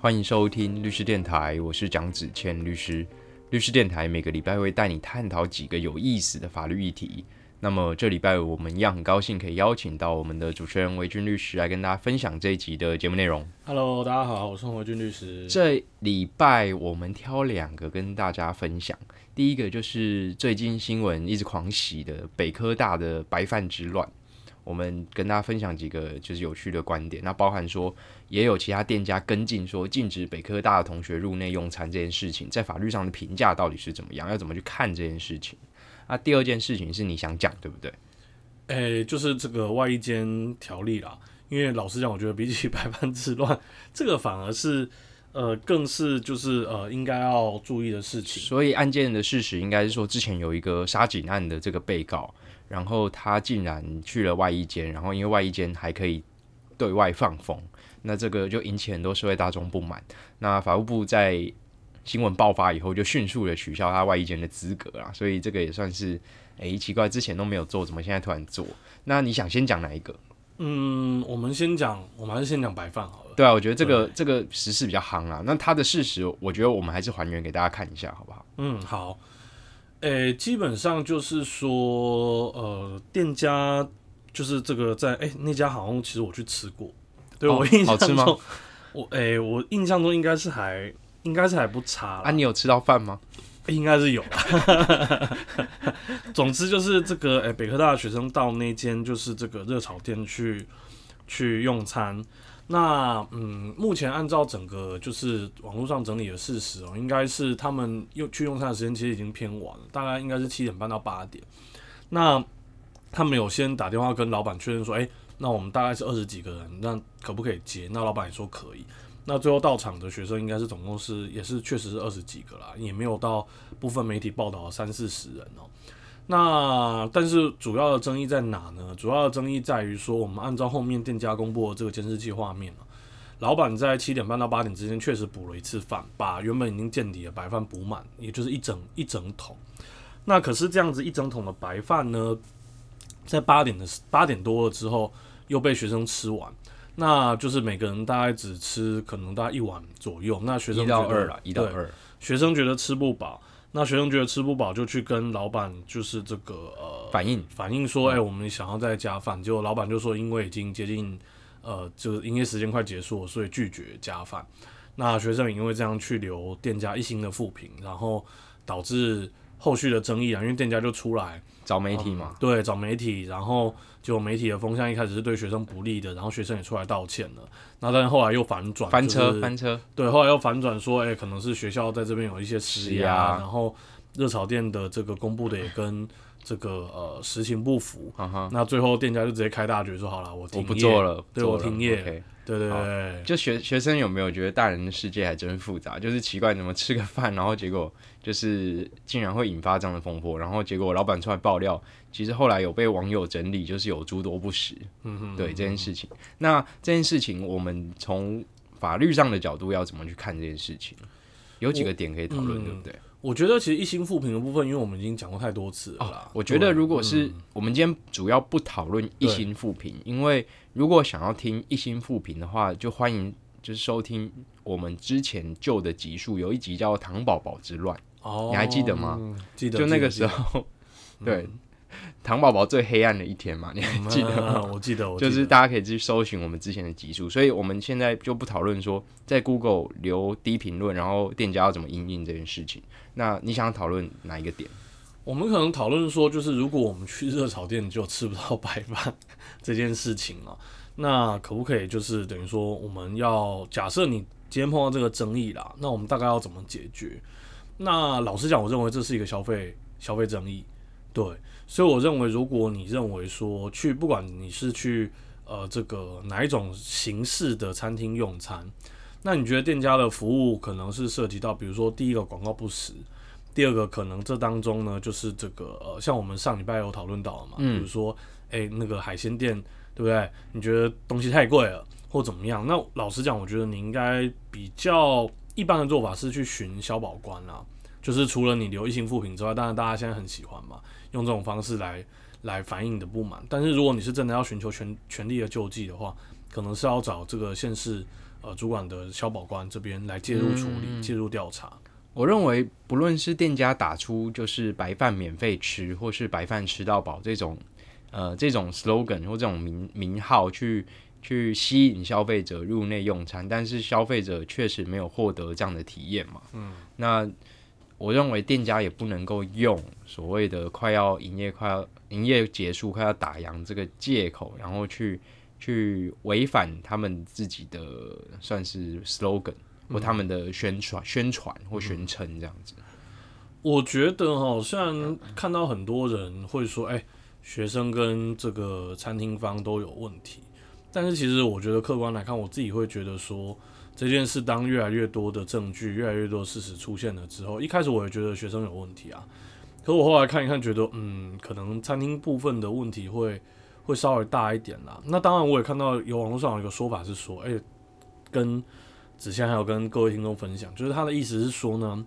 欢迎收听律师电台，我是蒋子谦律师。律师电台每个礼拜会带你探讨几个有意思的法律议题。那么这礼拜我们一样很高兴可以邀请到我们的主持人维军律师来跟大家分享这一集的节目内容。Hello，大家好，我是维军律师。这礼拜我们挑两个跟大家分享。第一个就是最近新闻一直狂喜的北科大的白饭之乱，我们跟大家分享几个就是有趣的观点。那包含说也有其他店家跟进说禁止北科大的同学入内用餐这件事情，在法律上的评价到底是怎么样，要怎么去看这件事情。那第二件事情是你想讲对不对？诶、就是这个外衣间条例啦。因为老实讲，我觉得比起百般之乱，这个反而是呃，更是就是呃，应该要注意的事情。所以案件的事实应该是说，之前有一个杀警案的这个被告，然后他竟然去了外衣间，然后因为外衣间还可以对外放风，那这个就引起很多社会大众不满。那法务部在新闻爆发以后，就迅速的取消他外衣间的资格啦，所以这个也算是诶、奇怪，之前都没有做，怎么现在突然做？那你想先讲哪一个？嗯，我们先讲，我们还是先讲白饭好了。对啊，我觉得这个这个时事比较夯啊。那他的事实，我觉得我们还是还原给大家看一下，好不好？嗯，好。诶、基本上就是说，呃，店家就是这个在诶、那家好像其实我去吃过，对、哦我印象中，我诶、我印象中应该是还应该是还不差啊，你有吃到饭吗？应该是有啦。总之就是这个，诶、北科大的学生到那间就是这个热炒店去去用餐。那嗯，目前按照整个就是网络上整理的事实哦、应该是他们用去用餐的时间其实已经偏晚了，大概应该是七点半到八点。那他们有先打电话跟老板确认说，诶、那我们大概是二十几个人，那可不可以接？那老板也说可以。那最后到场的学生应该是总共是也是确实是二十几个啦，也没有到部分媒体报道三四十人哦、那但是主要的争议在哪呢？主要的争议在于说，我们按照后面店家公布的这个监视器画面啊，老板在七点半到八点之间确实补了一次饭，把原本已经见底的白饭补满，也就是一整一整桶。那可是这样子一整桶的白饭呢，在八点的八点多了之后，又被学生吃完。那就是每个人大概只吃可能大概一碗左右。那学生觉得一到二啦，一到二。学生觉得吃不饱，那学生觉得吃不饱，就去跟老板就是这个呃反映。反映说，哎、我们想要再加饭，结果老板就说，因为已经接近呃，就是营业时间快结束了，所以拒绝加饭。那学生也因为这样去留店家一星的负评，然后导致后续的争议啊，因为店家就出来找媒体嘛，对找媒体，然后结果媒体的风向一开始是对学生不利的，然后学生也出来道歉了，那但是后来又反转，翻车就是翻车，对，后来又反转说，哎、可能是学校在这边有一些施施压，压然后热炒店的这个公布的也跟这个呃实情不符，那最后店家就直接开大决说，好了，我停我不做，了，对我停业对对对，就学学生有没有觉得大人的世界还真复杂？就是奇怪，怎么吃个饭，然后结果就是竟然会引发这样的风波，然后结果老板出来爆料，其实后来有被网友整理，就是有诸多不实。嗯哼，对这件事情，那这件事情我们从法律上的角度要怎么去看这件事情？有几个点可以讨论，嗯对不对？我觉得其实一心复评的部分，因为我们已经讲过太多次了啦。哦我觉得如果是对我们今天主要不讨论一心复评，因为如果想要听一心复评的话，就欢迎就是收听我们之前旧的集数，有一集叫《糖宝宝之乱》，哦，你还记得吗嗯？记得，就那个时，候，对，糖宝宝最黑暗的一天嘛，你还记得吗？嗯我记得，我就是大家可以去搜寻我们之前的集数，所以我们现在就不讨论说在 Google 留低评论，然后店家要怎么应应这件事情。那你想讨论哪一个点？我们可能讨论说，就是如果我们去热炒店就吃不到白饭这件事情啊，那可不可以就是等于说我们要假设你今天碰到这个争议啦，那我们大概要怎么解决？那老实讲，我认为这是一个消费消费争议，对，所以我认为如果你认为说去不管你是去呃这个哪一种形式的餐厅用餐，那你觉得店家的服务可能是涉及到，比如说第一个广告不实，第二个可能这当中呢，就是这个呃，像我们上礼拜有讨论到了嘛，嗯比如说，诶那个海鲜店，对不对？你觉得东西太贵了，或怎么样？那老实讲，我觉得你应该比较一般的做法是去寻消保官啦，就是除了你留一星负评之外，当然大家现在很喜欢嘛，用这种方式来来反映你的不满。但是如果你是真的要寻求全全力的救济的话，可能是要找这个县市呃主管的消保官这边来介入处理、嗯介入调查。我认为，不论是店家打出就是白饭免费吃，或是白饭吃到饱这种呃这种 slogan 或这种名名号去去吸引消费者入内用餐，但是消费者确实没有获得这样的体验嘛。嗯，那我认为店家也不能够用所谓的快要营业、快要营业结束、快要打烊这个借口，然后去去违反他们自己的算是 slogan 或他们的宣传、宣传或宣称这样子。我觉得哈，虽然看到很多人会说，哎、学生跟这个餐厅方都有问题，但是其实我觉得客观来看，我自己会觉得说，这件事当越来越多的证据、越来越多的事实出现了之后，一开始我也觉得学生有问题啊，可我后来看一看，觉得嗯，可能餐厅部分的问题会会稍微大一点啦。那当然，我也看到有网络上有一个说法是说，哎、跟子谦还有跟各位听众分享，就是他的意思是说呢。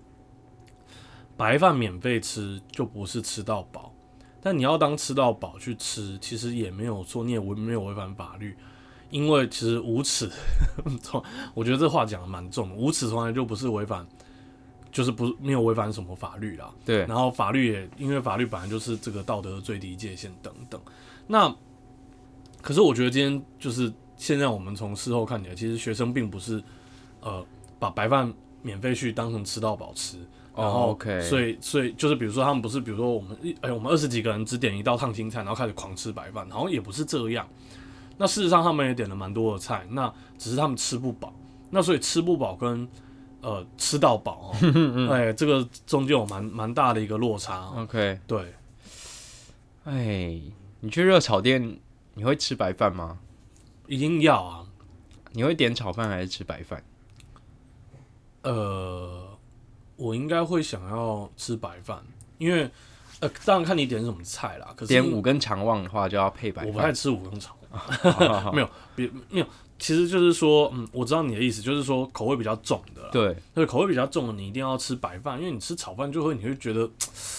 白饭免费吃就不是吃到饱，但你要当吃到饱去吃，其实也没有错，你也违没有违反法律，因为其实无耻，从我觉得这话讲的蛮重的，无耻从来就不是违反，就是不没有违反什么法律啦。对，然后法律也因为法律本来就是这个道德的最低界限等等。那可是我觉得今天就是现在我们从事后看起来，其实学生并不是呃把白饭免费去当成吃到饱吃。然后、哦，OK，所以所以就是比如说他们不是，比如说我们一哎、我们二十几个人只点一道烫青菜，然后开始狂吃白饭，好像也不是这样。那事实上他们也点了蛮多的菜，那只是他们吃不饱。那所以吃不饱跟呃吃到饱哦，哎，这个中间有蛮蛮大的一个落差、哦。OK，对，哎，你去热炒店，你会吃白饭吗？一定要啊。你会点炒饭还是吃白饭？呃，我应该会想要吃白饭，因为呃，当然看你点什么菜啦。可是点五根肠旺的话，就要配白饭。我不太吃五根肠。没有，别没有，其实就是说，嗯，我知道你的意思，就是说口味比较重的啦。对，对，口味比较重的，你一定要吃白饭，因为你吃炒饭就会，你会觉得，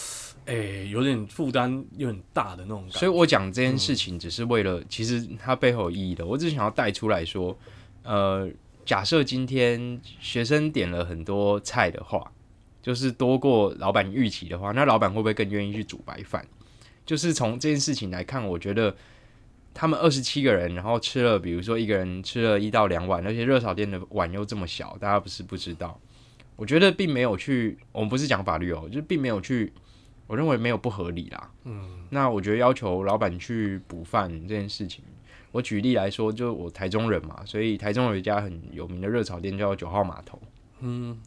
哎、有点负担，有点大的那种感觉。所以我讲这件事情只是为了，其实它背后有意义的。我只是想要带出来说，呃，假设今天学生点了很多菜的话，就是多过老板预期的话，那老板会不会更愿意去煮白饭？就是从这件事情来看，我觉得他们二十七个人，然后吃了，比如说一个人吃了一到两碗，而且热炒店的碗又这么小，大家不是不知道。我觉得并没有去，我们不是讲法律哦，就是并没有去，我认为没有不合理啦。嗯，那我觉得要求老板去补饭这件事情，我举例来说，就我台中人嘛，所以台中有一家很有名的热炒店叫九号码头，嗯，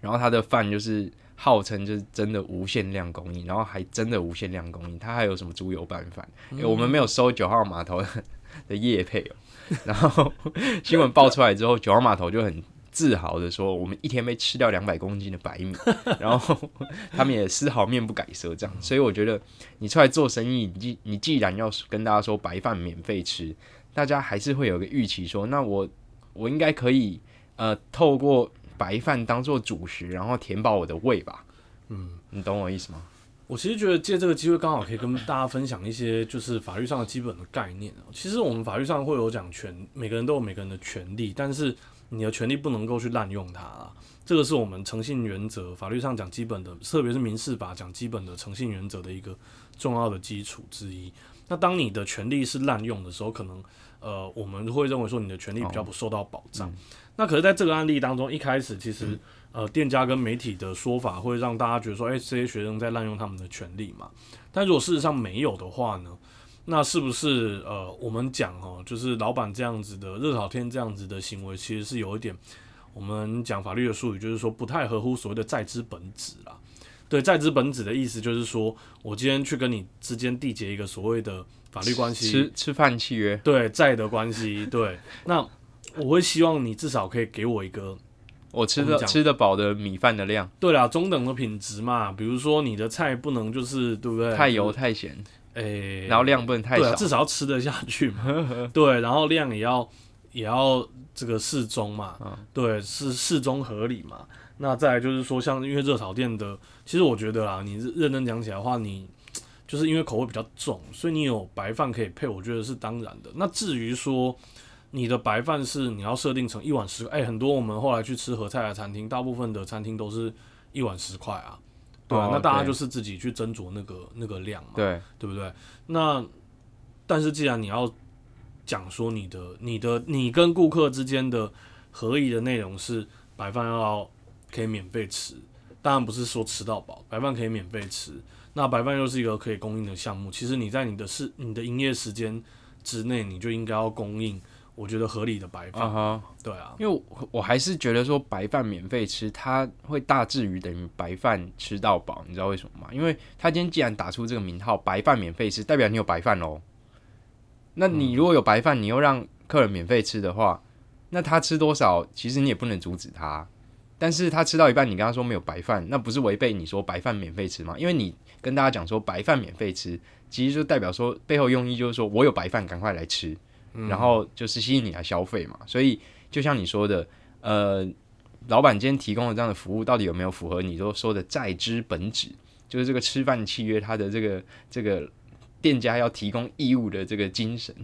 然后他的饭就是号称就是真的无限量供应，然后还真的无限量供应，它还有什么猪油拌饭，诶我们没有收九号码头的的业配哦，然后新闻爆出来之后，九号码头就很。自豪的说，我们一天被吃掉两百公斤的白米，然后他们也丝毫面不改色，这样。所以我觉得你出来做生意，你既你既然要跟大家说白饭免费吃，大家还是会有个预期说，那我我应该可以呃透过白饭当做主食，然后填饱我的胃吧。嗯，你懂我意思吗？我其实觉得借这个机会，刚好可以跟大家分享一些就是法律上的基本的概念哦。其实我们法律上会有讲权，每个人都有每个人的权利，但是你的权利不能够去滥用它啦。这个是我们诚信原则，法律上讲基本的，特别是民事法讲基本的诚信原则的一个重要的基础之一。那当你的权利是滥用的时候，可能呃我们会认为说你的权利比较不受到保障。那可是在这个案例当中，一开始其实、呃店家跟媒体的说法会让大家觉得说，哎、这些学生在滥用他们的权利嘛。但如果事实上没有的话呢？那是不是呃，我们讲哦，就是老板这样子的热炒天这样子的行为，其实是有一点，我们讲法律的术语，就是说不太合乎所谓的在之本旨啦。对，在之本旨的意思就是说，我今天去跟你之间缔结一个所谓的法律关系，吃吃饭契约，对债的关系，对，那我会希望你至少可以给我一个我吃的吃得饱的米饭的量，对啦中等的品质嘛，比如说你的菜不能就是对不对？太油太咸，诶、然后量不能太对啊，少。至少要吃得下去嘛。对，然后量也要也要这个适中嘛，嗯对，是适中合理嘛。那再来就是说，像因为热炒店的，其实我觉得啦，你认真讲起来的话，你就是因为口味比较重，所以你有白饭可以配，我觉得是当然的。那至于说你的白饭是你要设定成一碗十，哎、很多我们后来去吃合菜的餐厅，大部分的餐厅都是一碗十块啊，对啊，哦那大家就是自己去斟酌那个那个量嘛，对，对不对？那但是既然你要讲说你的你的你跟顾客之间的合意的内容是白饭要可以免费吃，当然不是说吃到饱，白饭可以免费吃。那白饭又是一个可以供应的项目，其实你在你的是你的营业时间之内，你就应该要供应，我觉得合理的白饭。对啊，因为我我还是觉得说白饭免费吃，它会大致于等于白饭吃到饱，你知道为什么吗？因为他今天既然打出这个名号“白饭免费吃”，代表你有白饭喽。那你如果有白饭，你又让客人免费吃的话，那他吃多少，其实你也不能阻止他。但是他吃到一半，你跟他说没有白饭，那不是违背你说白饭免费吃吗？因为你跟大家讲说白饭免费吃，其实就代表说背后用意就是说我有白饭，赶快来吃。然后就是吸引你来消费嘛。所以就像你说的，呃，老板今天提供的这样的服务，到底有没有符合你都说的在之本旨？就是这个吃饭契约，它的这个这个店家要提供义务的这个精神，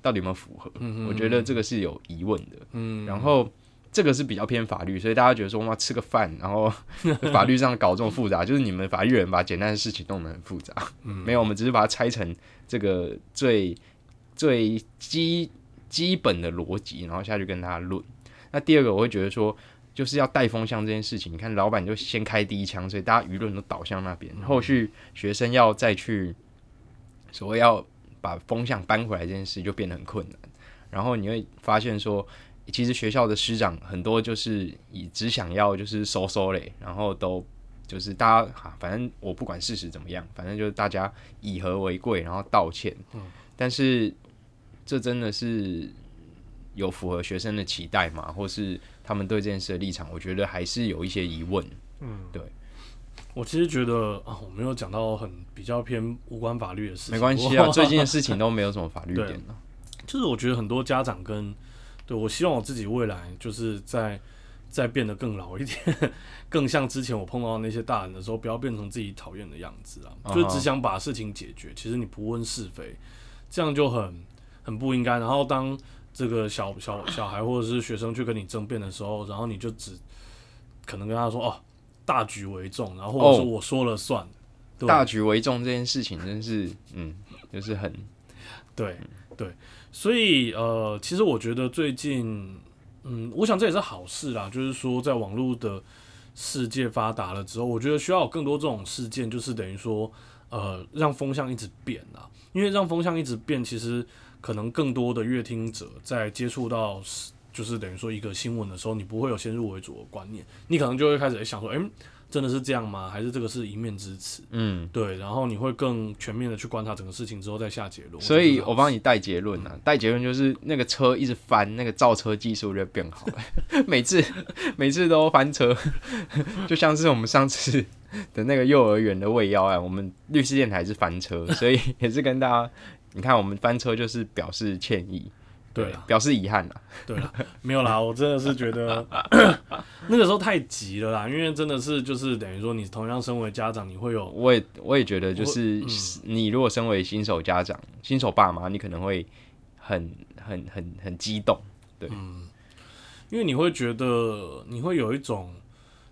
到底有没有符合？我觉得这个是有疑问的。嗯，然后。这个是比较偏法律，所以大家觉得说哇吃个饭，然后 法律上搞这么复杂，就是你们法律人把简单的事情弄得很复杂。嗯没有，我们只是把它拆成这个最最基基本的逻辑，然后下去跟他论。那第二个，我会觉得说，就是要带风向这件事情。你看，老板就先开第一枪，所以大家舆论都倒向那边。后续学生要再去所谓要把风向搬回来这件事，就变得很困难。然后你会发现说，其实学校的师长很多就是以只想要就是收收嘞，然后都就是大家哈，反正我不管事实怎么样，反正就是大家以和为贵，然后道歉。但是这真的是有符合学生的期待吗？或是他们对这件事的立场？我觉得还是有一些疑问。嗯，对我其实觉得啊，我没有讲到很比较偏无关法律的事情，没关系啊，最近的事情都没有什么法律点了。就是我觉得很多家长跟对我希望我自己未来就是在再变得更老一点，更像之前我碰到那些大人的时候，不要变成自己讨厌的样子啊，就是只想把事情解决，其实你不问是非，这样就很很不应该。然后当这个小小小孩或者是学生去跟你争辩的时候，然后你就只可能跟他说哦，大局为重，然后或者说哦。我说了算，对大局为重这件事情真是，嗯，就是很对对，所以呃，其实我觉得最近，嗯，我想这也是好事啦，就是说在网络的世界发达了之后，我觉得需要有更多这种事件，就是等于说，呃，让风向一直变啊，因为让风向一直变，其实可能更多的乐听者在接触到。就是等于说一个新闻的时候，你不会有先入为主的观念，你可能就会开始想说，诶，真的是这样吗？还是这个是一面之词？嗯。对，然后你会更全面的去观察整个事情之后再下结论。所以我帮你。带结论啊，带结论就是那个车一直翻，那个造车技术就变好了，每次每次都翻车，就像是我们上次的那个幼儿园的喂药案，我们律师电台是翻车，所以也是跟大家，你看我们翻车就是表示歉意，对啊，表示遗憾啦。对了，没有啦，我真的是觉得 那个时候太急了啦，因为真的是就是等于说，你同样身为家长，你会有我也我也觉得，就是嗯你如果身为新手家长、新手爸妈，你可能会很很很很激动，对，嗯因为你会觉得你会有一种，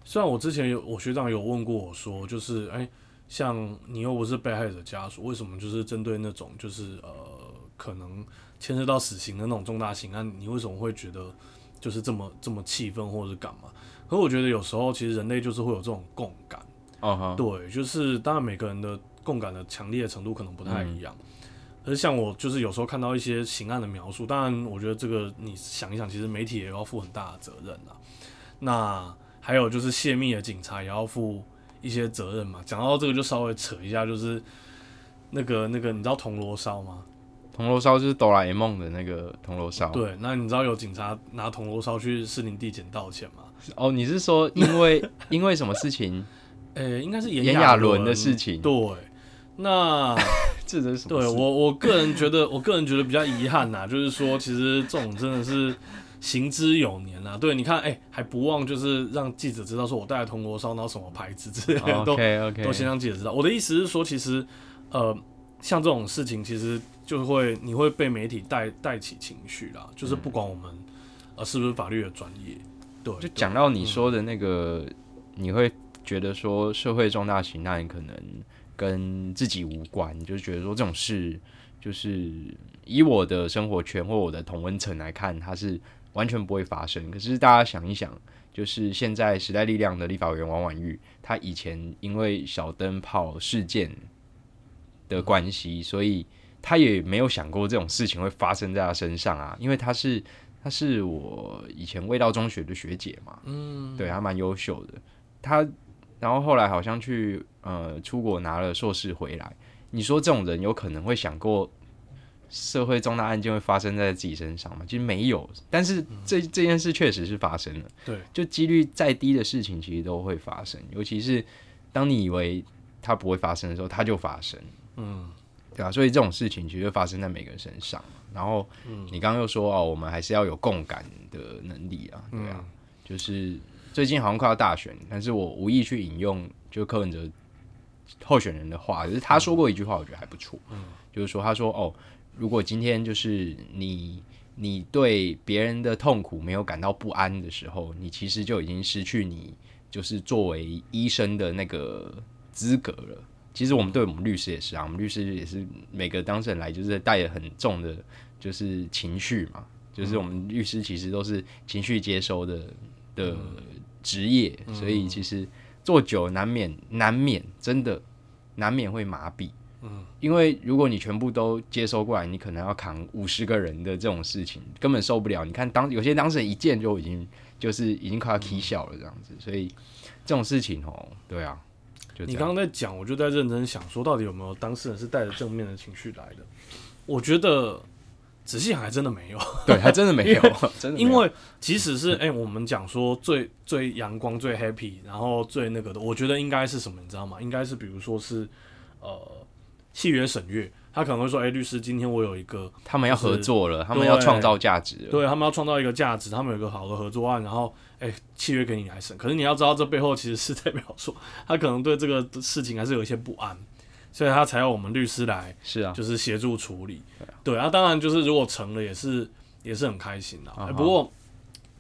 虽然我之前有我学长有问过我说，就是哎、像你又不是被害者家属，为什么就是针对那种就是呃可能牵涉到死刑的那种重大刑案，你为什么会觉得就是这么这么气愤或者是干嘛？可我觉得有时候其实人类就是会有这种共感。哦哈，对，就是当然每个人的共感的强烈程度可能不太一样。可是像我就是有时候看到一些刑案的描述，当然我觉得这个你想一想，其实媒体也要负很大的责任啊。那还有就是泄密的警察也要负一些责任嘛。讲到这个就稍微扯一下，就是那个那个你知道铜锣烧吗？铜锣烧就是哆啦 A 梦的那个铜锣烧。对，那你知道有警察拿铜锣烧去士林地检道歉吗？哦，你是说因为因为什么事情？呃、应该是炎炎亚纶纶的事情对，那 这是什么？对我我个人觉得，我个人觉得比较遗憾呐，就是说，其实这种真的是行之有年啊。对，你看，哎、还不忘就是让记者知道说我带了铜锣烧，然后什么牌子之类的，都 OK OK，都先让记者知道。我的意思是说，其实呃，像这种事情，其实就会你会被媒体带带起情绪啦，就是不管我们呃是不是法律的专业，对，就讲到你说的那个，你会觉得说社会重大刑案可能跟自己无关，就觉得说这种事就是以我的生活圈或我的同温层来看，它是完全不会发生。可是大家想一想。就是现在时代力量的立法委员王婉玉，他以前因为小灯泡事件的关系，所以他也没有想过这种事情会发生在他身上啊。因为他是他是我以前味道中学的学姐嘛，嗯，对，还蛮优秀的。他然后后来好像去呃出国拿了硕士回来。你说这种人有可能会想过？社会重大案件会发生在自己身上吗？其实没有，但是这这件事确实是发生了。对，就几率再低的事情，其实都会发生。尤其是当你以为它不会发生的时候，它就发生。嗯，对啊？所以这种事情其实发生在每个人身上。然后，你刚刚又说哦，我们还是要有共感的能力啊，对啊。就是最近好像快要大选，但是我无意去引用就柯文哲候选人的话，就是他说过一句话，我觉得还不错。嗯，就是说他说哦。如果今天就是你，你对别人的痛苦没有感到不安的时候，你其实就已经失去你就是作为医生的那个资格了。其实我们对我们律师也是啊，我们律师也是每个当事人来就是带着很重的，就是情绪嘛，就是我们律师其实都是情绪接收的的职业，所以其实做久难免难免真的难免会麻痹。嗯，因为如果你全部都接收过来，你可能要扛五十个人的这种事情，根本受不了。你看，当有些当事人一见就已经就是已经快要啼笑了这样子，所以这种事情哦，对啊，就你刚刚在讲，我就在认真想说，到底有没有当事人是带着正面的情绪来的？我觉得仔细想，还真的没有，对，还真的没有，真的。因为即使是哎，我们讲说最最阳光、最 happy，然后最那个的，我觉得应该是什么？你知道吗？应该是比如说是呃。契约审阅，他可能会说：“哎，律师，今天我有一个，他们要合作了，他们要创造价值，对他们要创造一个价值，他们有一个好的合作案，然后，哎，契约给你来审。可是你要知道，这背后其实是代表说，他可能对这个事情还是有一些不安，所以他才要我们律师来，是啊，就是协助处理。对啊，当然就是如果成了，也是也是很开心的。哎，不过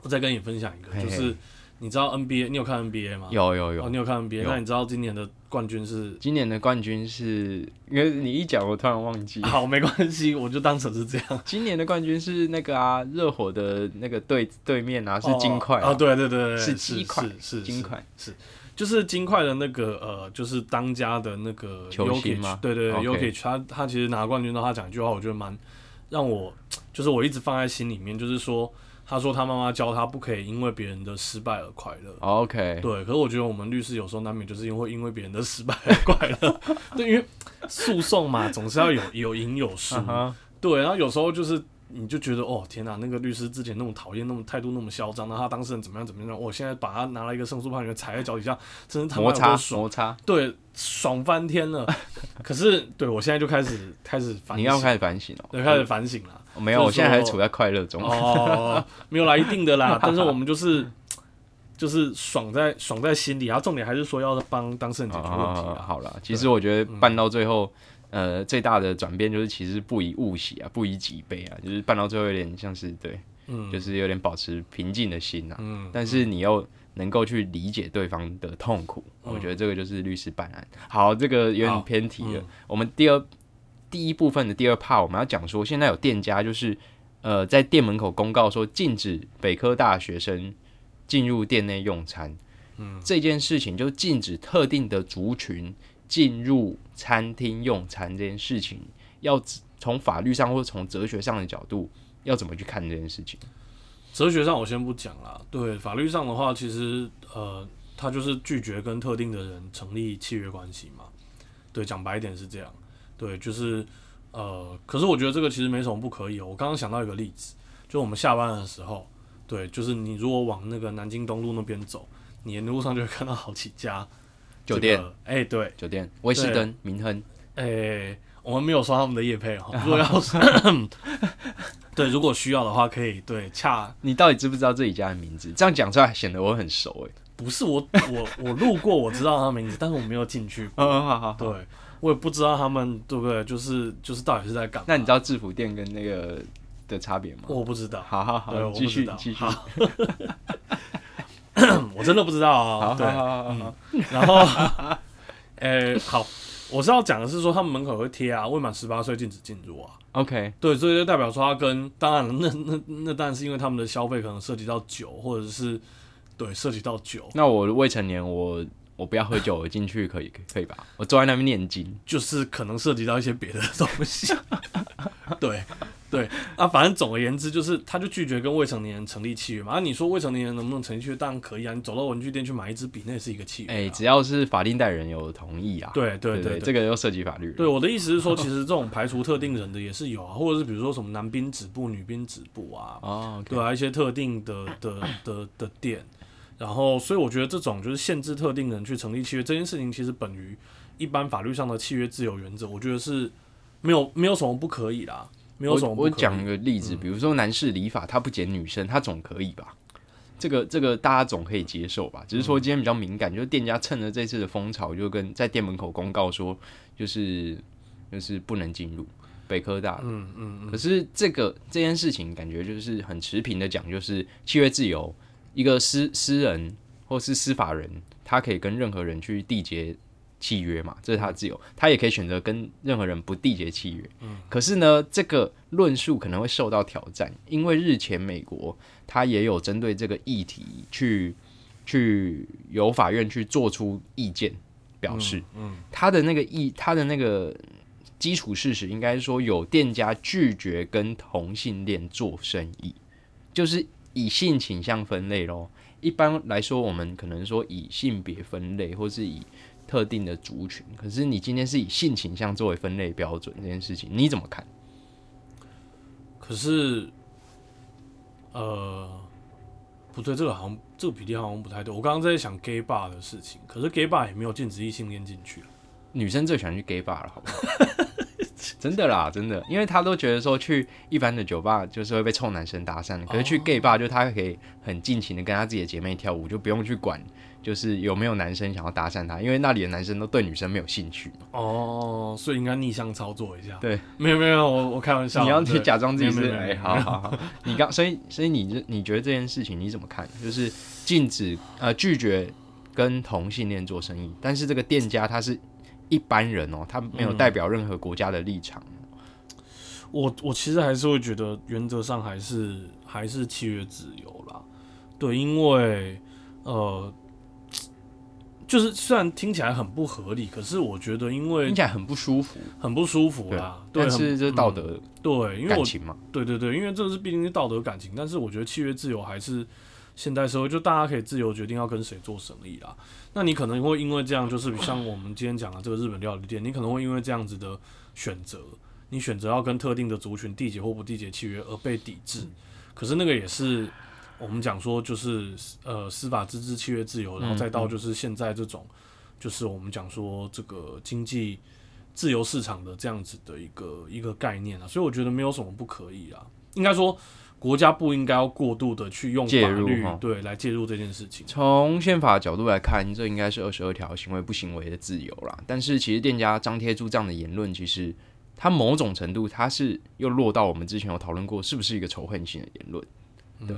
我再跟你分享一个，就是。你知道 NBA？你有看 NBA 吗？有有有。哦，你有看 NBA？那你知道今年的冠军是？今年的冠军是因为你一讲，我突然忘记。好，没关系，我就当成是这样。今年的冠军是那个啊，热火的那个对对面啊，是金块啊。对对对对，是金块，是金块，是就是金块的那个呃，就是当家的那个球星吗？对对 y o k i 他他其实拿冠军的话，讲一句话，我觉得蛮让我，就是我一直放在心里面，就是说。他说他妈妈教他不可以因为别人的失败而快乐。OK，对。可是我觉得我们律师有时候难免就是因为因为别人的失败而快乐。对，因为诉讼嘛，总是要有有赢有输。对，然后有时候就是你就觉得哦天哪，那个律师之前那么讨厌，那么态度那么嚣张，那他当事人怎么样怎么样？我现在把他拿了一个胜诉判决踩在脚底下，真是他摩擦摩擦，对，爽翻天了。可是对我现在就开始开始反省，你要开始反省了，对，开始反省了。没有，我现在还处在快乐中。哦，没有啦，一定的啦。但是我们就是就是爽在爽在心里，然后重点还是说要帮当事人解决问题。好了，其实我觉得办到最后，呃，最大的转变就是其实不以物喜啊，不以己悲啊，就是办到最后有点像是对，嗯，就是有点保持平静的心啊。嗯，但是你又能够去理解对方的痛苦，我觉得这个就是律师办案。好，这个有点偏题了。我们第二。第一部分的第二 part，我们要讲说，现在有店家就是，呃，在店门口公告说禁止北科大学生进入店内用餐。嗯，这件事情就禁止特定的族群进入餐厅用餐这件事情，要从法律上或者从哲学上的角度，要怎么去看这件事情？哲学上我先不讲啦。对，法律上的话，其实呃，他就是拒绝跟特定的人成立契约关系嘛。对，讲白一点是这样。对，就是，呃，可是我觉得这个其实没什么不可以哦。我刚刚想到一个例子，就我们下班的时候，对，就是你如果往那个南京东路那边走，你路上就会看到好几家 酒店。哎，对，酒店，威斯登、明亨。哎，我们没有刷他们的业配哈。如果要是，对，如果需要的话，可以对恰。你到底知不知道自己家的名字？这样讲出来显得我很熟哎。不是我，我我路过，我知道他名字，但是我没有进去。嗯，好好。对。我也不知道他们对不对，就是就是到底是在干嘛。那你知道制服店跟那个的差别吗？我不知道，好好，好，我继不知道续继续。好我真的不知道啊。对，好好好好好，然后，呃，好，我是要讲的是说，他们门口会贴啊，未满十八岁禁止进入啊。OK，对，所以就代表说，他跟当然，那那那当然是因为他们的消费可能涉及到酒，或者是对涉及到酒，那我未成年，我我不要喝酒，我进去可以可以吧？我坐在那边念经。就是可能涉及到一些别的东西。对对啊，反正总而言之，就是他就拒绝跟未成年人成立契约嘛。啊，你说未成年人能不能成立契约？当然可以啊，你走到文具店去买一支笔，那也是一个契约、啊。哎、只要是法定代理人有同意啊，对对对对这个又涉及法律。对，我的意思是说，其实这种排除特定人的也是有啊，或者是比如说什么男兵止步、女兵止步啊，哦对啊，一些特定的的的的店，然后所以我觉得这种就是限制特定人去成立契约这件事情，其实本于一般法律上的契约自由原则，我觉得是没有没有什么不可以啦，没有什么我不可以。我讲一个例子，嗯比如说男士理法，他不剪女生，他总可以吧？这个这个大家总可以接受吧？只是嗯说今天比较敏感，就是店家趁着这次的风潮，就跟在店门口公告说，就是就是不能进入北科大。嗯嗯嗯，可是这个这件事情，感觉就是很持平的讲，就是契约自由，一个私私人或是司法人，他可以跟任何人去缔结契约嘛，这是他的自由，他也可以选择跟任何人不缔结契约。嗯，可是呢，这个论述可能会受到挑战，因为日前美国他也有针对这个议题去去由法院去做出意见表示，嗯。他的那个意，他的那个基础事实应该说有店家拒绝跟同性恋做生意，就是以性倾向分类咯。一般来说，我们可能说以性别分类，或是以特定的族群。可是你今天是以性倾向作为分类标准，这件事情你怎么看？可是呃。不对，这个好像这个比例好像不太对。我刚刚在想 gay bar 的事情，可是 gay bar 也没有禁止异性恋进去。女生最喜欢去 gay bar 了，好不好？真的啦，真的，因为他都觉得说去一般的酒吧就是会被臭男生搭讪的，可是去 gay bar 就他可以很尽情的跟他自己的姐妹跳舞，就不用去管就是有没有男生想要搭讪他，因为那里的男生都对女生没有兴趣。哦，所以应该逆向操作一下。对，没有没有，我我开玩笑。你要去假装自己是哎，没有没有没有好好好，你刚所以所以你这你觉得这件事情你怎么看？就是禁止呃拒绝跟同性恋做生意，但是这个店家他是一般人哦，他没有嗯代表任何国家的立场。我我其实还是会觉得，原则上还是还是契约自由啦。对，因为呃，就是虽然听起来很不合理，可是我觉得因为听起来很不舒服，很不舒服啦。对，是这是道德嗯对，因为感情嘛，对对对，因为这是毕竟是道德感情，但是我觉得契约自由还是现代社会，就大家可以自由决定要跟谁做生意啦。那你可能会因为这样，就是像我们今天讲的这个日本料理店，你可能会因为这样子的选择，你选择要跟特定的族群缔结或不缔结契约而被抵制。可是那个也是我们讲说，就是呃司法自治契约自由，然后再到就是现在这种，就是我们讲说这个经济自由市场的这样子的一个一个概念啊，所以我觉得没有什么不可以啊。应该说，国家不应该要过度的去用介法律入对来介入这件事情。从宪法角度来看，这应该是二十二条行为不行为的自由啦。但是其实店家张贴出这样的言论，其实它某种程度它是又落到我们之前有讨论过，是不是一个仇恨性的言论？对。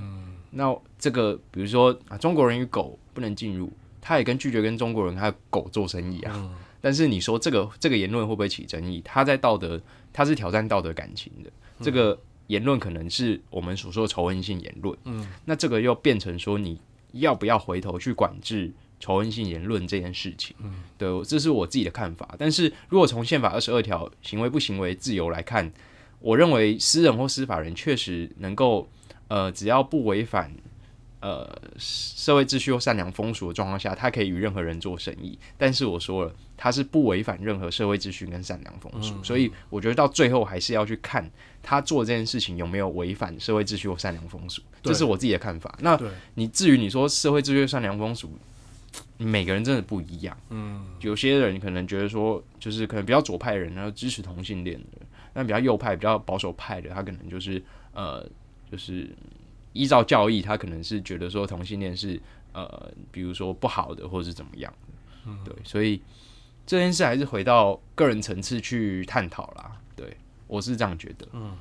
那这个比如说啊，中国人与狗不能进入，他也跟拒绝跟中国人还有狗做生意啊。但是你说这个这个言论会不会起争议？他在道德，他是挑战道德感情的。这个言论可能是我们所说的仇恨性言论。嗯，那这个又变成说你要不要回头去管制仇恨性言论这件事情？嗯，对，这是我自己的看法。但是如果从宪法二十二条行为不行为自由来看，我认为私人或司法人确实能够，呃，只要不违反。呃，社会秩序或善良风俗的状况下，他可以与任何人做生意。但是我说了，他是不违反任何社会秩序跟善良风俗，所以我觉得到最后还是要去看他做这件事情有没有违反社会秩序或善良风俗，这是我自己的看法。那，你至于你说社会秩序、善良风俗，每个人真的不一样。嗯，有些人可能觉得说，就是可能比较左派的人，然后支持同性恋的；那比较右派、比较保守派的，他可能就是呃，就是依照教义，他可能是觉得说同性恋是呃，比如说不好的，或是怎么样的。对，所以这件事还是回到个人层次去探讨啦。对我是这样觉得。嗯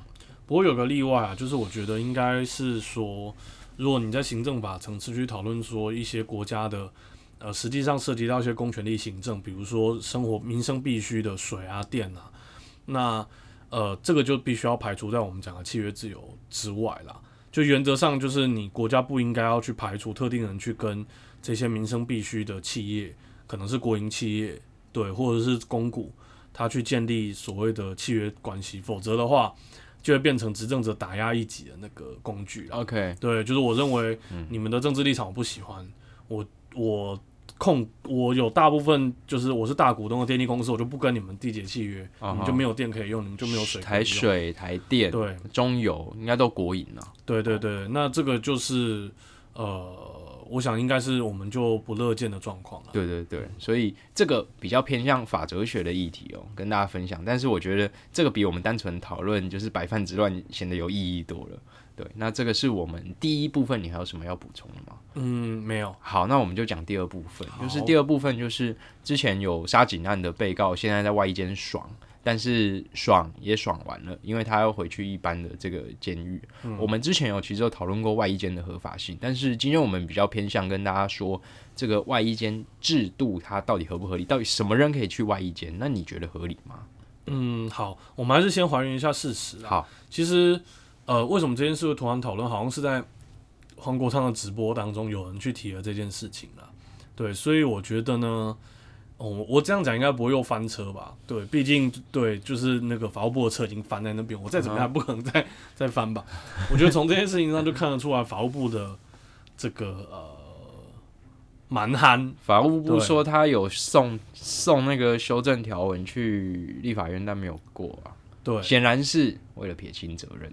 不过有个例外啊，就是我觉得应该是说，如果你在行政法层次去讨论说一些国家的，呃，实际上涉及到一些公权力行政，比如说生活民生必须的水啊、电啊，那呃，这个就必须要排除在我们讲的契约自由之外啦。就原则上就是你国家不应该要去排除特定人去跟这些民生必须的企业，可能是国营企业，对，或者是公股，他去建立所谓的契约关系，否则的话。就会变成执政者打压一己的那个工具了。OK，对，就是我认为你们的政治立场我不喜欢，我我控我有大部分就是我是大股东的电力公司，我就不跟你们缔结契约，你们就没有电可以用，你们就没有水台。水、台电、对中油应该都国营啊。对对对，那这个就是呃，我想应该是我们就不乐见的状况了。对对对，所以这个比较偏向法哲学的议题哦，跟大家分享。但是我觉得这个比我们单纯讨论就是白饭之乱显得有意义多了。对，那这个是我们第一部分，你还有什么要补充的吗？嗯，没有。好，那我们就讲第二部分，就是第二部分就是之前有杀警案的被告，现在在外衣间爽，但是爽也爽完了，因为他要回去一般的这个监狱。我们之前有其实有讨论过外衣间的合法性，但是今天我们比较偏向跟大家说，这个外衣间制度它到底合不合理，到底什么人可以去外衣间？那你觉得合理吗？嗯，好，我们还是先还原一下事实啊。好，其实呃，为什么这件事会突然讨论？好像是在黄国昌的直播当中，有人去提了这件事情了。对，所以我觉得呢，哦，我这样讲应该不会又翻车吧？对，毕竟对，就是那个法务部的车已经翻在那边，我再怎么样不可能再再翻吧？我觉得从这件事情上就看得出来，法务部的这个呃蛮憨。法务部说他有送送那个修正条文去立法院，但没有过啊，对，显然是为了撇清责任。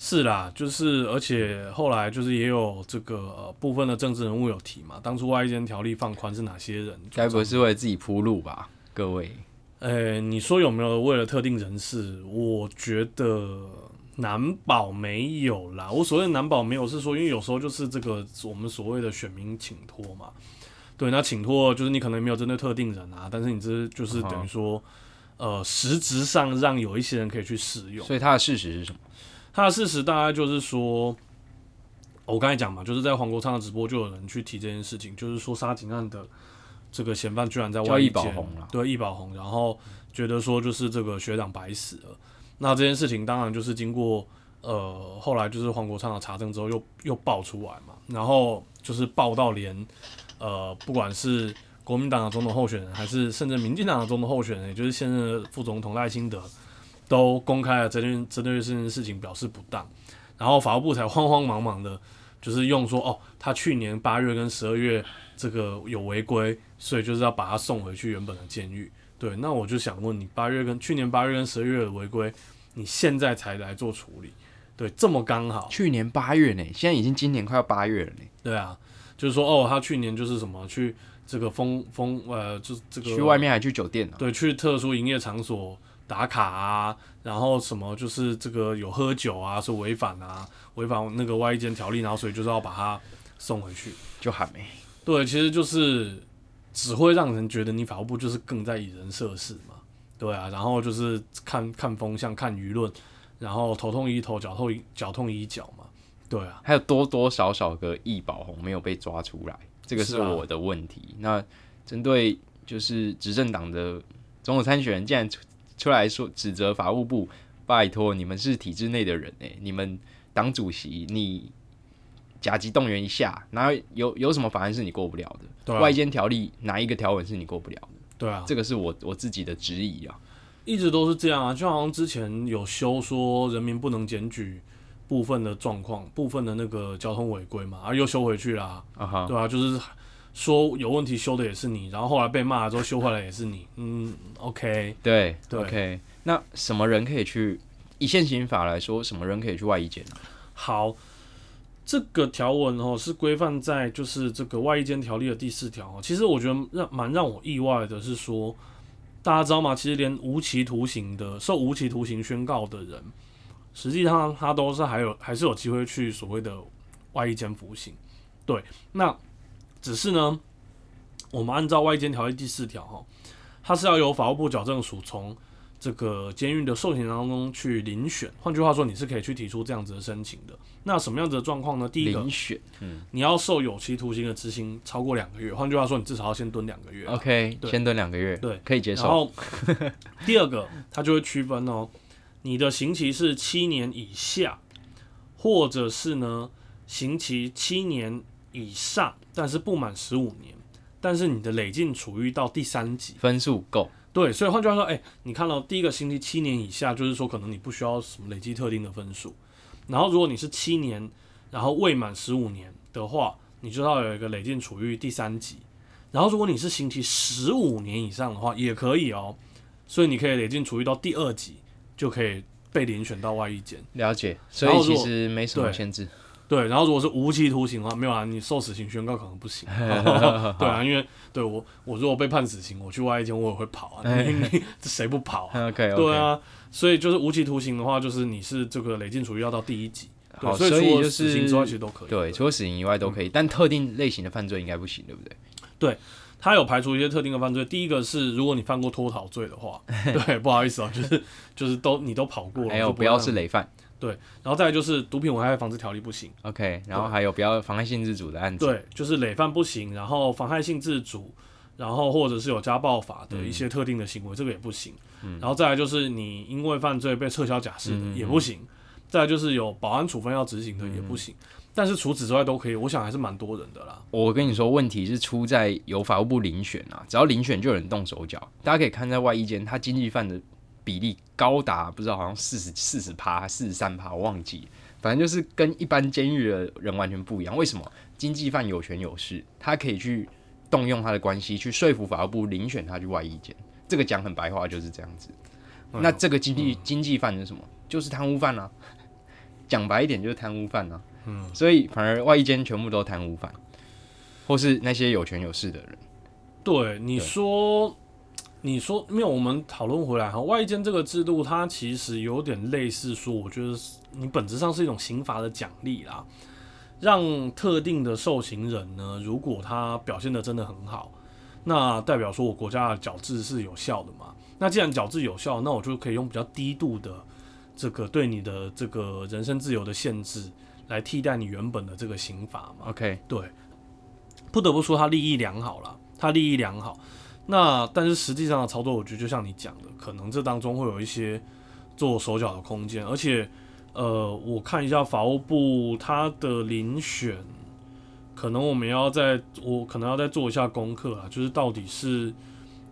是啦，就是而且后来就是也有这个、呃、部分的政治人物有提嘛，当初外间条例放宽是哪些人？该不是为了自己铺路吧？各位，呃，你说有没有为了特定人士？我觉得难保没有啦。我所谓的难保没有，是说因为有时候就是这个我们所谓的选民请托嘛。对，那请托就是你可能没有针对特定人啊，但是你这就是等于说，呃，实质上让有一些人可以去使用。所以它的事实是什么？他的事实大概就是说，我刚才讲嘛，就是在黄国昌的直播就有人去提这件事情，就是说杀警案的这个嫌犯居然在外一间宝红啦对易宝红，然后觉得说就是这个学长白死了。那这件事情当然就是经过呃后来就是黄国昌的查证之后又又爆出来嘛，然后就是爆到连呃不管是国民党的总统候选人，还是甚至民进党的总统候选人，也就是现任的副总统赖清德，都公开了针对针对这件事情表示不当，然后法务部才慌慌忙忙的，就是用说哦，他去年八月跟十二月这个有违规，所以就是要把他送回去原本的监狱。对，那我就想问你，八月跟去年八月跟十二月的违规，你现在才来做处理？对，这么刚好，去年八月呢，现在已经今年快要八月了呢。对啊，就是说哦，他去年就是什么去这个封封呃，就是这个去外面还去酒店呢、对，去特殊营业场所打卡啊，然后什么就是这个有喝酒啊，说违反啊，违反那个外衣间条例，然后所以就是要把他送回去。就喊没。对，其实就是只会让人觉得你法务部就是更在以人设事嘛，对啊，然后就是看看风向、看舆论，然后头痛医头，脚痛医脚痛医脚嘛，对啊，还有多多少少个易宝红没有被抓出来，这个是我的问题。那针对就是执政党的总统参选人，竟然出出来说指责法务部，拜托你们是体制内的人哎、你们党主席你甲级动员一下，哪有有有什么法案是你过不了的？外间条例哪一个条文是你过不了的？对啊，这个是我我自己的质疑啊。一直都是这样啊，就好像之前有修说人民不能检举部分的状况，部分的那个交通违规嘛，啊、又修回去啦，啊哈，对啊，就是说有问题修的也是你，然后后来被骂了之后修回来也是你，嗯，OK，对对 o k 那什么人可以去？以现行法来说，什么人可以去外衣间呢、好，这个条文哦是规范在就是这个外衣间条例的第四条哦。其实我觉得让蛮让我意外的是说，大家知道吗？其实连无期徒刑的受无期徒刑宣告的人，实际上他都是还有还是有机会去所谓的外衣间服刑。对，那只是呢，我们按照外衣间条例第四条哈，它是要由法务部矫正署从这个监狱的受刑当中去遴选。换句话说，你是可以去提出这样子的申请的。那什么样子的状况呢？第一个，遴选，嗯你要受有期徒刑的执行超过两个月。换句话说，你至少要先蹲两个月啊。，OK，先蹲两个月，对，可以接受。然后 第二个，它就会区分哦，你的刑期是七年以下，或者是呢刑期七年以上，但是不满十五年，但是你的累进处遇到第三级。分数够，对，所以换句话说，哎、你看到第一个星期七年以下，就是说可能你不需要什么累积特定的分数。然后如果你是七年，然后未满十五年的话，你就要有一个累进处于第三级。然后如果你是星期十五年以上的话，也可以哦。所以你可以累进处于到第二级，就可以被遴选到外役监。了解。所以其实没什么限制。对，然后如果是无期徒刑的话，没有啊，你受死刑宣告可能不行。对啊，因为对我我如果被判死刑，我去外役监我也会跑啊，谁不跑啊？OK，对，啊，所以就是无期徒刑的话，就是你是这个累进处遇要到第一级，好，所所以就除了死刑之外其是实都可以。对，除了死刑以外都可以，但特定类型的犯罪应该不行，对不对？对他有排除一些特定的犯罪，第一个是如果你犯过脱逃罪的话，对，不好意思啊，就是就是都你都跑过了，还有不要是累犯然后再来就是毒品危害防治条例不行，，OK，然后还有不要妨害性自主的案子，对，就是累犯不行，然后妨害性自主，然后或者是有家暴法的嗯一些特定的行为，这个也不行。然后再来就是你因为犯罪被撤销假释的、嗯也不行，再来就是有保安处分要执行的也不行。但是除此之外都可以，我想还是蛮多人的啦。我跟你说，问题是出在有法务部遴选啊，只要遴选就有人动手脚。大家可以看在外衣间，他经济犯的比例高达不知道好像四十四十趴、四十三趴，我忘记，反正就是跟一般监狱的人完全不一样。为什么？经济犯有权有势，他可以去动用他的关系去说服法务部遴选他去外衣间。这个讲很白话就是这样子。嗯那这个经济经济犯是什么？就是贪污犯啊。讲白一点就是贪污犯啊。嗯，所以反而外衣间全部都贪污犯，或是那些有权有势的人。对，你说，你说没有？我们讨论回来哈，外间这个制度，它其实有点类似说，我觉得你本质上是一种刑罚的奖励啦，让特定的受刑人呢，如果他表现的真的很好，那代表说我国家的矫治是有效的嘛。那既然矫治有效，那我就可以用比较低度的这个对你的这个人身自由的限制，来替代你原本的这个刑罚嘛。OK，对，不得不说他利益良好啦，他利益良好。那但是实际上的操作，我觉得就像你讲的，可能这当中会有一些做手脚的空间，而且呃，我看一下法务部它的遴选，可能我们要在我可能要再做一下功课啊，就是到底是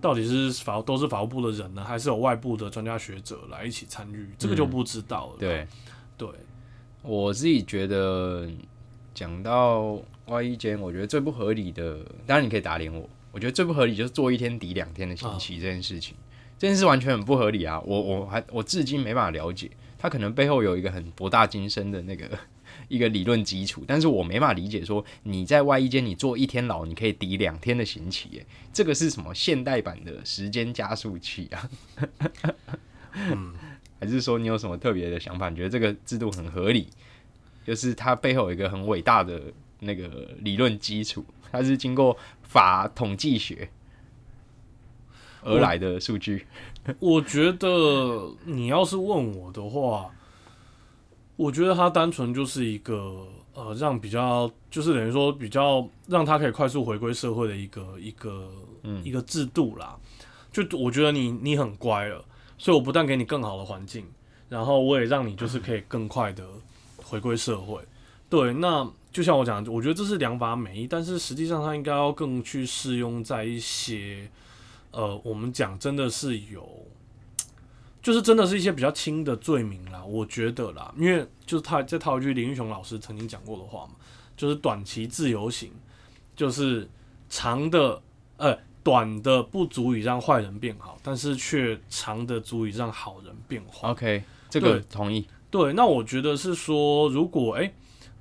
到底是法都是法务部的人呢，还是有外部的专家学者来一起参与，这个就嗯不知道了。对对，我自己觉得，讲到外衣间，我觉得最不合理的，当然你可以打脸我，我觉得最不合理就是做一天抵两天的刑期这件事情，这件事完全很不合理啊！我我还我至今没办法了解，他可能背后有一个很博大精深的那个一个理论基础，但是我没办法理解说你在外衣间你做一天牢，你可以抵两天的刑期，耶，这个是什么现代版的时间加速器啊？嗯，还是说你有什么特别的想法？你觉得这个制度很合理？就是它背后有一个很伟大的那个理论基础，它是经过法统计学而来的数据。我觉得你要是问我的话，我觉得它单纯就是一个呃，让比较就是等于说比较让他可以快速回归社会的一个一个、嗯一个制度啦。就我觉得你你很乖了，所以我不但给你更好的环境，然后我也让你就是可以更快的回归社会。对，那就像我讲的，我觉得这是两把美意，但是实际上它应该要更去适用在一些呃，我们讲真的是有，就是真的是一些比较轻的罪名啦，我觉得啦，因为就是他再套一句林玉雄老师曾经讲过的话嘛，就是短期自由行，就是长的呃短的不足以让坏人变好，但是却长的足以让好人变坏。OK，这个同意。对，那我觉得是说，如果诶，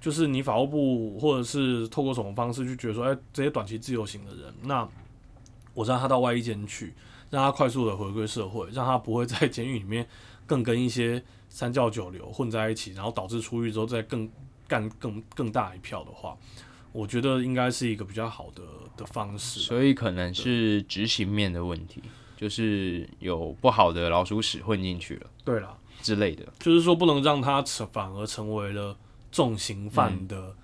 就是你法务部或者是透过什么方式去觉得说，哎、这些短期自由行的人，那我让他到外衣间去，让他快速的回归社会，让他不会在监狱里面更跟一些三教九流混在一起，然后导致出狱之后再更干更更大一票的话，我觉得应该是一个比较好的的方式。所以可能是执行面的问题。就是有不好的老鼠屎混进去了对啦，之类的。就是说不能让他成反而成为了重刑犯的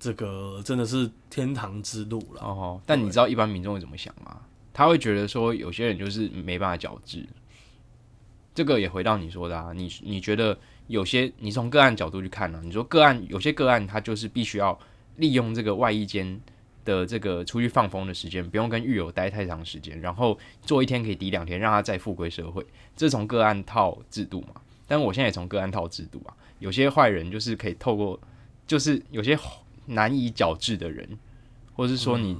这个真的是天堂之路了。哦，但你知道一般民众会怎么想吗？他会觉得说有些人就是没办法矫治。这个也回到你说的啊，你你觉得有些你从个案角度去看呢、你说个案有些个案他就是必须要利用这个外衣间的这个出去放风的时间，不用跟狱友待太长时间，然后做一天可以抵两天，让他再复归社会，这从个案套制度嘛。但我现在也从个案套制度啊，有些坏人就是可以透过，就是有些难以矫治的人，或者是说你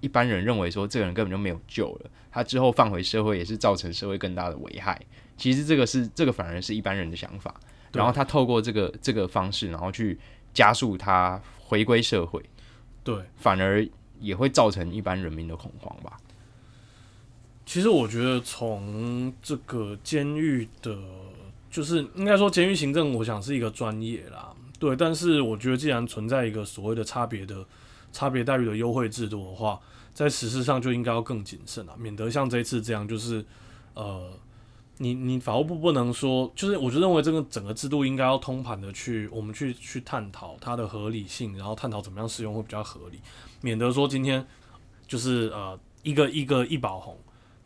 一般人认为说这个人根本就没有救了，他之后放回社会也是造成社会更大的危害。其实这个是这个反而是一般人的想法，然后他透过这个这个方式，然后去加速他回归社会，对，反而也会造成一般人民的恐慌吧。其实我觉得从这个监狱的，就是应该说监狱行政，我想是一个专业啦，对。但是我觉得既然存在一个所谓的差别的差别待遇的优惠制度的话，在实施上就应该要更谨慎啊，免得像这一次这样，就是呃，你你法务部不能说，就是我就认为这个整个制度应该要通盘的去我们去去探讨它的合理性，然后探讨怎么样使用会比较合理，免得说今天就是呃一个一个一保红。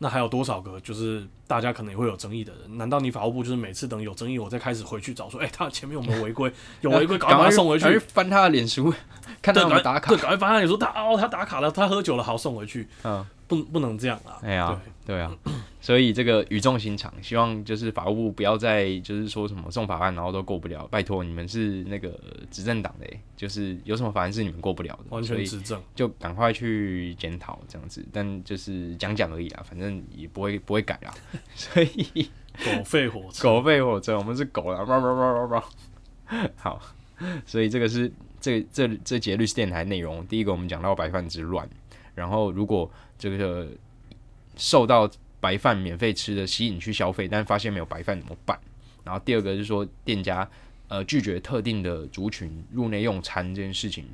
那还有多少个就是大家可能也会有争议的人？难道你法务部就是每次等有争议，我再开始回去找说，哎、他前面有没有违规？有违规，赶快把他送回去翻他的脸书，看他对，有没有打卡赶快对，。赶快发现你说他哦，他打卡了，他喝酒了，好送回去。嗯，不不能这样啊！哎呀对，对啊，所以这个语重心长，希望就是法务部不要再就是说什么送法案然后都过不了，拜托你们是那个执政党的、欸，就是有什么法案是你们过不了的，完全执政。就赶快去检讨这样子，但就是讲讲而已啊，反正也不会不会改啦，所以狗吠火车。狗吠火车，我们是狗啦，喵喵喵喵喵。好，所以这个是这这这节律师电台内容。第一个，我们讲到白饭之乱，然后如果这个受到白饭免费吃的吸引去消费，但发现没有白饭怎么办？然后第二个就是说，店家呃拒绝特定的族群入内用餐这件事情，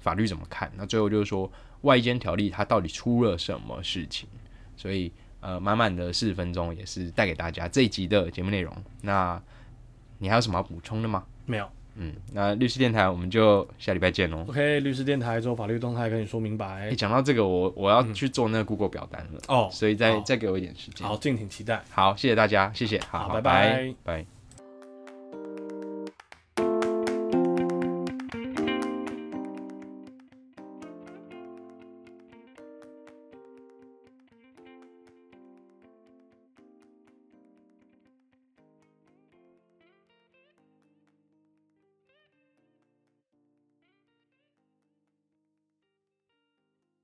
法律怎么看？那最后就是说，外间条例它到底出了什么事情？所以呃，满满的四十分钟也是带给大家这一集的节目内容。那你还有什么要补充的吗？没有。嗯，那律师电台我们就下礼拜见喽。OK，律师电台做法律动态跟你说明白哎、。讲到这个，我我要去做那个 Google 表单了，哦，所以再好再给我一点时间。好，敬请期待。好，谢谢大家，谢谢，好拜拜拜。